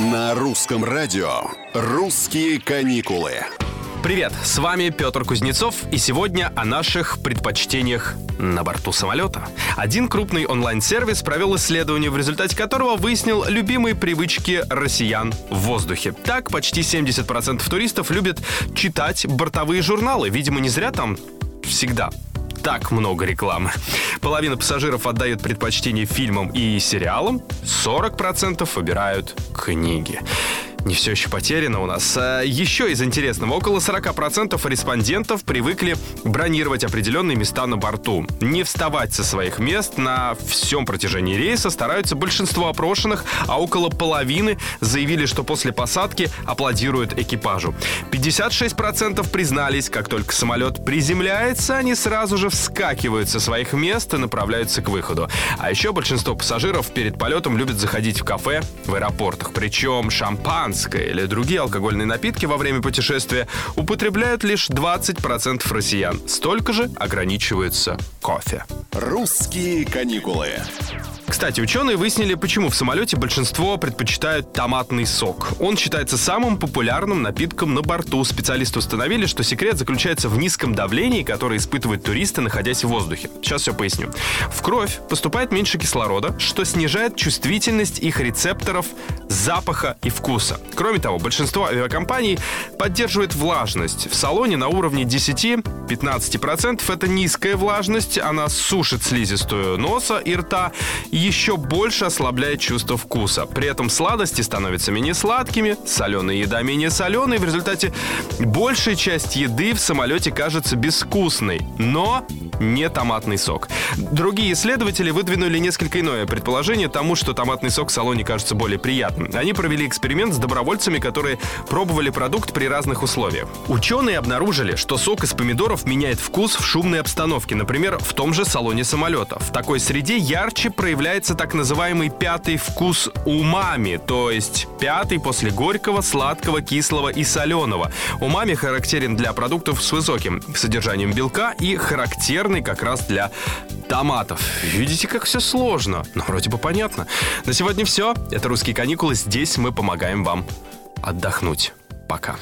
На русском радио «Русские каникулы». Привет, с вами Петр Кузнецов, и сегодня о наших предпочтениях на борту самолета. Один крупный онлайн-сервис провел исследование, в результате которого выяснил любимые привычки россиян в воздухе. Так, почти 70% туристов любят читать бортовые журналы. Видимо, не зря там всегда так много рекламы. Половина пассажиров отдает предпочтение фильмам и сериалам, 40% выбирают книги не все еще потеряно у нас. А еще из интересного, около 40% респондентов привыкли бронировать определенные места на борту. Не вставать со своих мест на всем протяжении рейса стараются большинство опрошенных, а около половины заявили, что после посадки аплодируют экипажу. 56% признались, как только самолет приземляется, они сразу же вскакивают со своих мест и направляются к выходу. А еще большинство пассажиров перед полетом любят заходить в кафе в аэропортах. Причем шампан шампанское или другие алкогольные напитки во время путешествия употребляют лишь 20% россиян. Столько же ограничиваются кофе. Русские каникулы. Кстати, ученые выяснили, почему в самолете большинство предпочитают томатный сок. Он считается самым популярным напитком на борту. Специалисты установили, что секрет заключается в низком давлении, которое испытывают туристы, находясь в воздухе. Сейчас все поясню. В кровь поступает меньше кислорода, что снижает чувствительность их рецепторов запаха и вкуса. Кроме того, большинство авиакомпаний поддерживает влажность. В салоне на уровне 10-15% это низкая влажность, она сушит слизистую носа и рта еще больше ослабляет чувство вкуса. При этом сладости становятся менее сладкими, соленая еда менее соленой. В результате большая часть еды в самолете кажется безвкусной, но не томатный сок. Другие исследователи выдвинули несколько иное предположение тому, что томатный сок в салоне кажется более приятным. Они провели эксперимент с добровольцами, которые пробовали продукт при разных условиях. Ученые обнаружили, что сок из помидоров меняет вкус в шумной обстановке, например, в том же салоне самолета. В такой среде ярче проявляется появляется так называемый пятый вкус умами, то есть пятый после горького, сладкого, кислого и соленого. Умами характерен для продуктов с высоким содержанием белка и характерный как раз для томатов. Видите, как все сложно, но вроде бы понятно. На сегодня все. Это «Русские каникулы». Здесь мы помогаем вам отдохнуть. Пока.